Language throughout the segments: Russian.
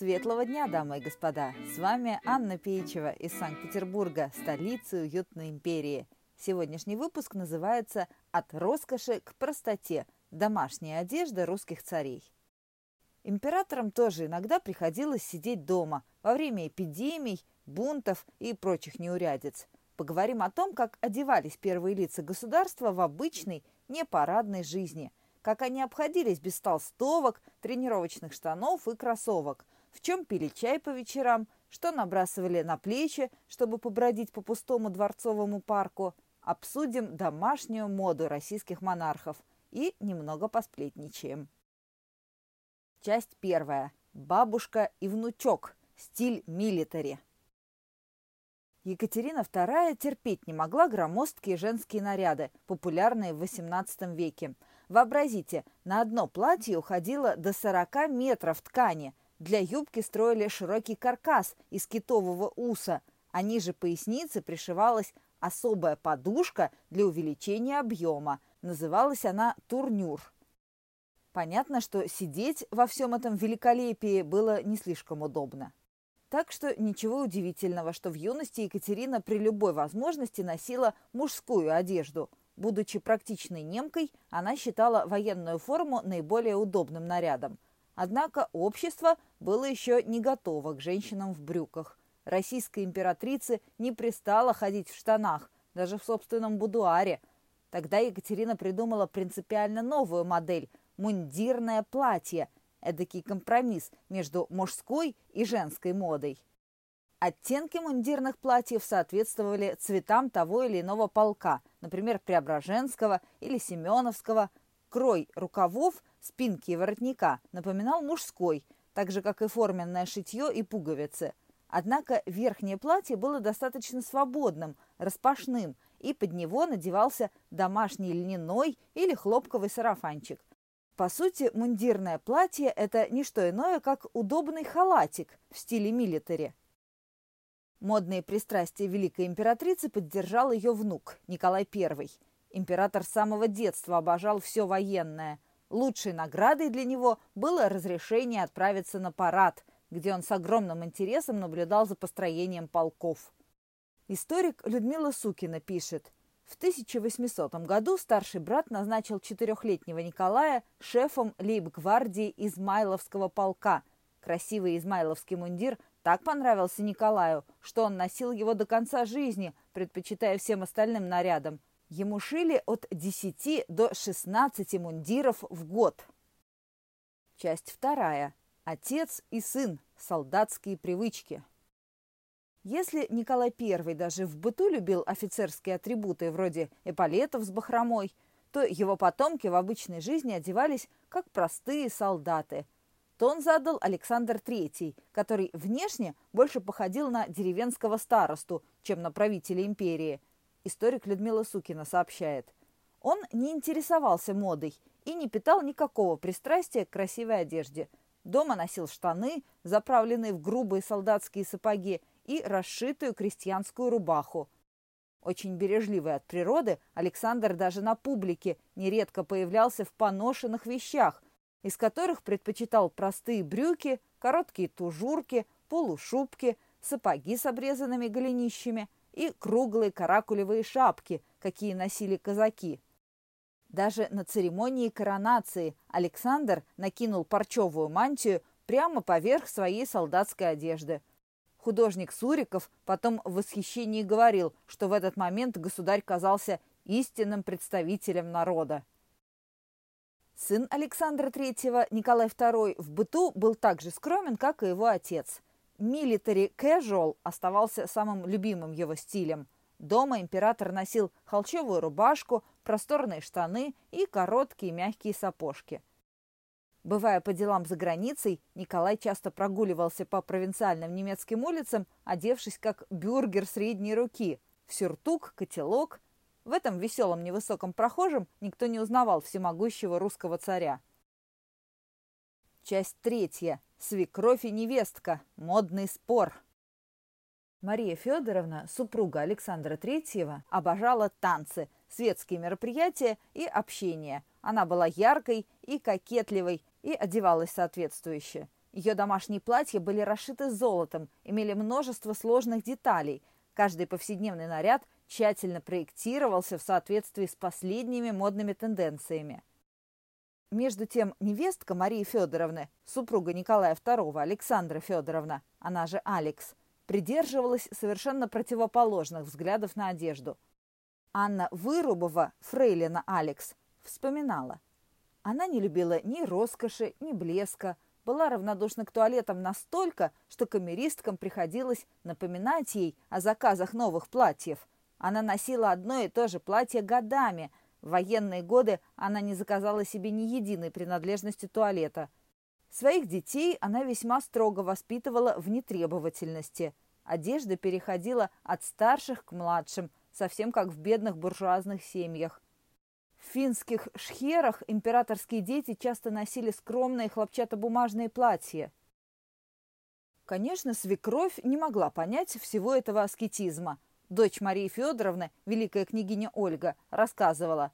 Светлого дня, дамы и господа! С вами Анна Пеичева из Санкт-Петербурга, столицы уютной империи. Сегодняшний выпуск называется «От роскоши к простоте. Домашняя одежда русских царей». Императорам тоже иногда приходилось сидеть дома во время эпидемий, бунтов и прочих неурядиц. Поговорим о том, как одевались первые лица государства в обычной, непарадной жизни – как они обходились без толстовок, тренировочных штанов и кроссовок, в чем пили чай по вечерам, что набрасывали на плечи, чтобы побродить по пустому дворцовому парку. Обсудим домашнюю моду российских монархов и немного посплетничаем. Часть первая. Бабушка и внучок. Стиль милитари. Екатерина II терпеть не могла громоздкие женские наряды, популярные в XVIII веке – Вообразите, на одно платье уходило до 40 метров ткани. Для юбки строили широкий каркас из китового уса, а ниже поясницы пришивалась особая подушка для увеличения объема. Называлась она турнюр. Понятно, что сидеть во всем этом великолепии было не слишком удобно. Так что ничего удивительного, что в юности Екатерина при любой возможности носила мужскую одежду – Будучи практичной немкой, она считала военную форму наиболее удобным нарядом. Однако общество было еще не готово к женщинам в брюках. Российской императрице не пристало ходить в штанах, даже в собственном будуаре. Тогда Екатерина придумала принципиально новую модель – мундирное платье, эдакий компромисс между мужской и женской модой. Оттенки мундирных платьев соответствовали цветам того или иного полка, например, Преображенского или Семеновского. Крой рукавов, спинки и воротника напоминал мужской, так же, как и форменное шитье и пуговицы. Однако верхнее платье было достаточно свободным, распашным, и под него надевался домашний льняной или хлопковый сарафанчик. По сути, мундирное платье – это не что иное, как удобный халатик в стиле милитари – Модные пристрастия великой императрицы поддержал ее внук Николай I. Император с самого детства обожал все военное. Лучшей наградой для него было разрешение отправиться на парад, где он с огромным интересом наблюдал за построением полков. Историк Людмила Сукина пишет, в 1800 году старший брат назначил четырехлетнего Николая шефом лейб-гвардии Измайловского полка. Красивый измайловский мундир – так понравился Николаю, что он носил его до конца жизни, предпочитая всем остальным нарядам. Ему шили от 10 до 16 мундиров в год. Часть вторая. Отец и сын. Солдатские привычки. Если Николай I даже в быту любил офицерские атрибуты вроде эполетов с бахромой, то его потомки в обычной жизни одевались как простые солдаты – Тон задал Александр III, который внешне больше походил на деревенского старосту, чем на правителя империи. Историк Людмила Сукина сообщает. Он не интересовался модой и не питал никакого пристрастия к красивой одежде. Дома носил штаны, заправленные в грубые солдатские сапоги, и расшитую крестьянскую рубаху. Очень бережливый от природы, Александр даже на публике нередко появлялся в поношенных вещах – из которых предпочитал простые брюки, короткие тужурки, полушубки, сапоги с обрезанными голенищами и круглые каракулевые шапки, какие носили казаки. Даже на церемонии коронации Александр накинул парчевую мантию прямо поверх своей солдатской одежды. Художник Суриков потом в восхищении говорил, что в этот момент государь казался истинным представителем народа. Сын Александра III, Николай II, в быту был так же скромен, как и его отец. Military casual оставался самым любимым его стилем. Дома император носил холчевую рубашку, просторные штаны и короткие мягкие сапожки. Бывая по делам за границей, Николай часто прогуливался по провинциальным немецким улицам, одевшись как бюргер средней руки, в сюртук, котелок в этом веселом невысоком прохожем никто не узнавал всемогущего русского царя. Часть третья. Свекровь и невестка. Модный спор. Мария Федоровна, супруга Александра Третьего, обожала танцы, светские мероприятия и общение. Она была яркой и кокетливой и одевалась соответствующе. Ее домашние платья были расшиты золотом, имели множество сложных деталей. Каждый повседневный наряд тщательно проектировался в соответствии с последними модными тенденциями. Между тем, невестка Марии Федоровны, супруга Николая II, Александра Федоровна, она же Алекс, придерживалась совершенно противоположных взглядов на одежду. Анна Вырубова, фрейлина Алекс, вспоминала. Она не любила ни роскоши, ни блеска, была равнодушна к туалетам настолько, что камеристкам приходилось напоминать ей о заказах новых платьев. Она носила одно и то же платье годами, в военные годы она не заказала себе ни единой принадлежности туалета. Своих детей она весьма строго воспитывала в нетребовательности. Одежда переходила от старших к младшим, совсем как в бедных буржуазных семьях. В финских шхерах императорские дети часто носили скромные хлопчатобумажные платья. Конечно, свекровь не могла понять всего этого аскетизма – Дочь Марии Федоровны, великая княгиня Ольга, рассказывала.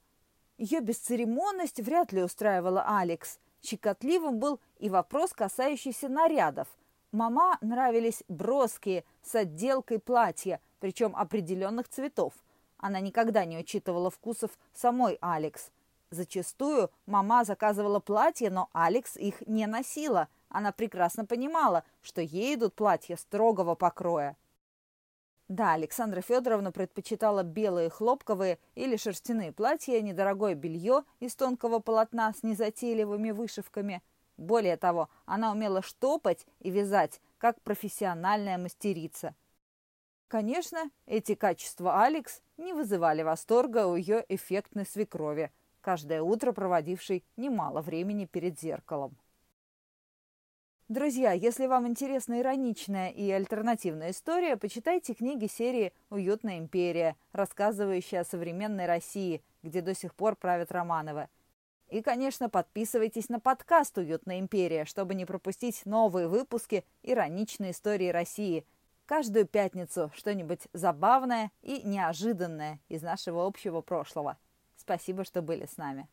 Ее бесцеремонность вряд ли устраивала Алекс. Щекотливым был и вопрос, касающийся нарядов. Мама нравились броские, с отделкой платья, причем определенных цветов. Она никогда не учитывала вкусов самой Алекс. Зачастую мама заказывала платья, но Алекс их не носила. Она прекрасно понимала, что ей идут платья строгого покроя. Да, Александра Федоровна предпочитала белые хлопковые или шерстяные платья, недорогое белье из тонкого полотна с незатейливыми вышивками. Более того, она умела штопать и вязать, как профессиональная мастерица. Конечно, эти качества Алекс не вызывали восторга у ее эффектной свекрови, каждое утро проводившей немало времени перед зеркалом. Друзья, если вам интересна ироничная и альтернативная история, почитайте книги серии «Уютная империя», рассказывающие о современной России, где до сих пор правят Романовы. И, конечно, подписывайтесь на подкаст «Уютная империя», чтобы не пропустить новые выпуски ироничной истории России. Каждую пятницу что-нибудь забавное и неожиданное из нашего общего прошлого. Спасибо, что были с нами.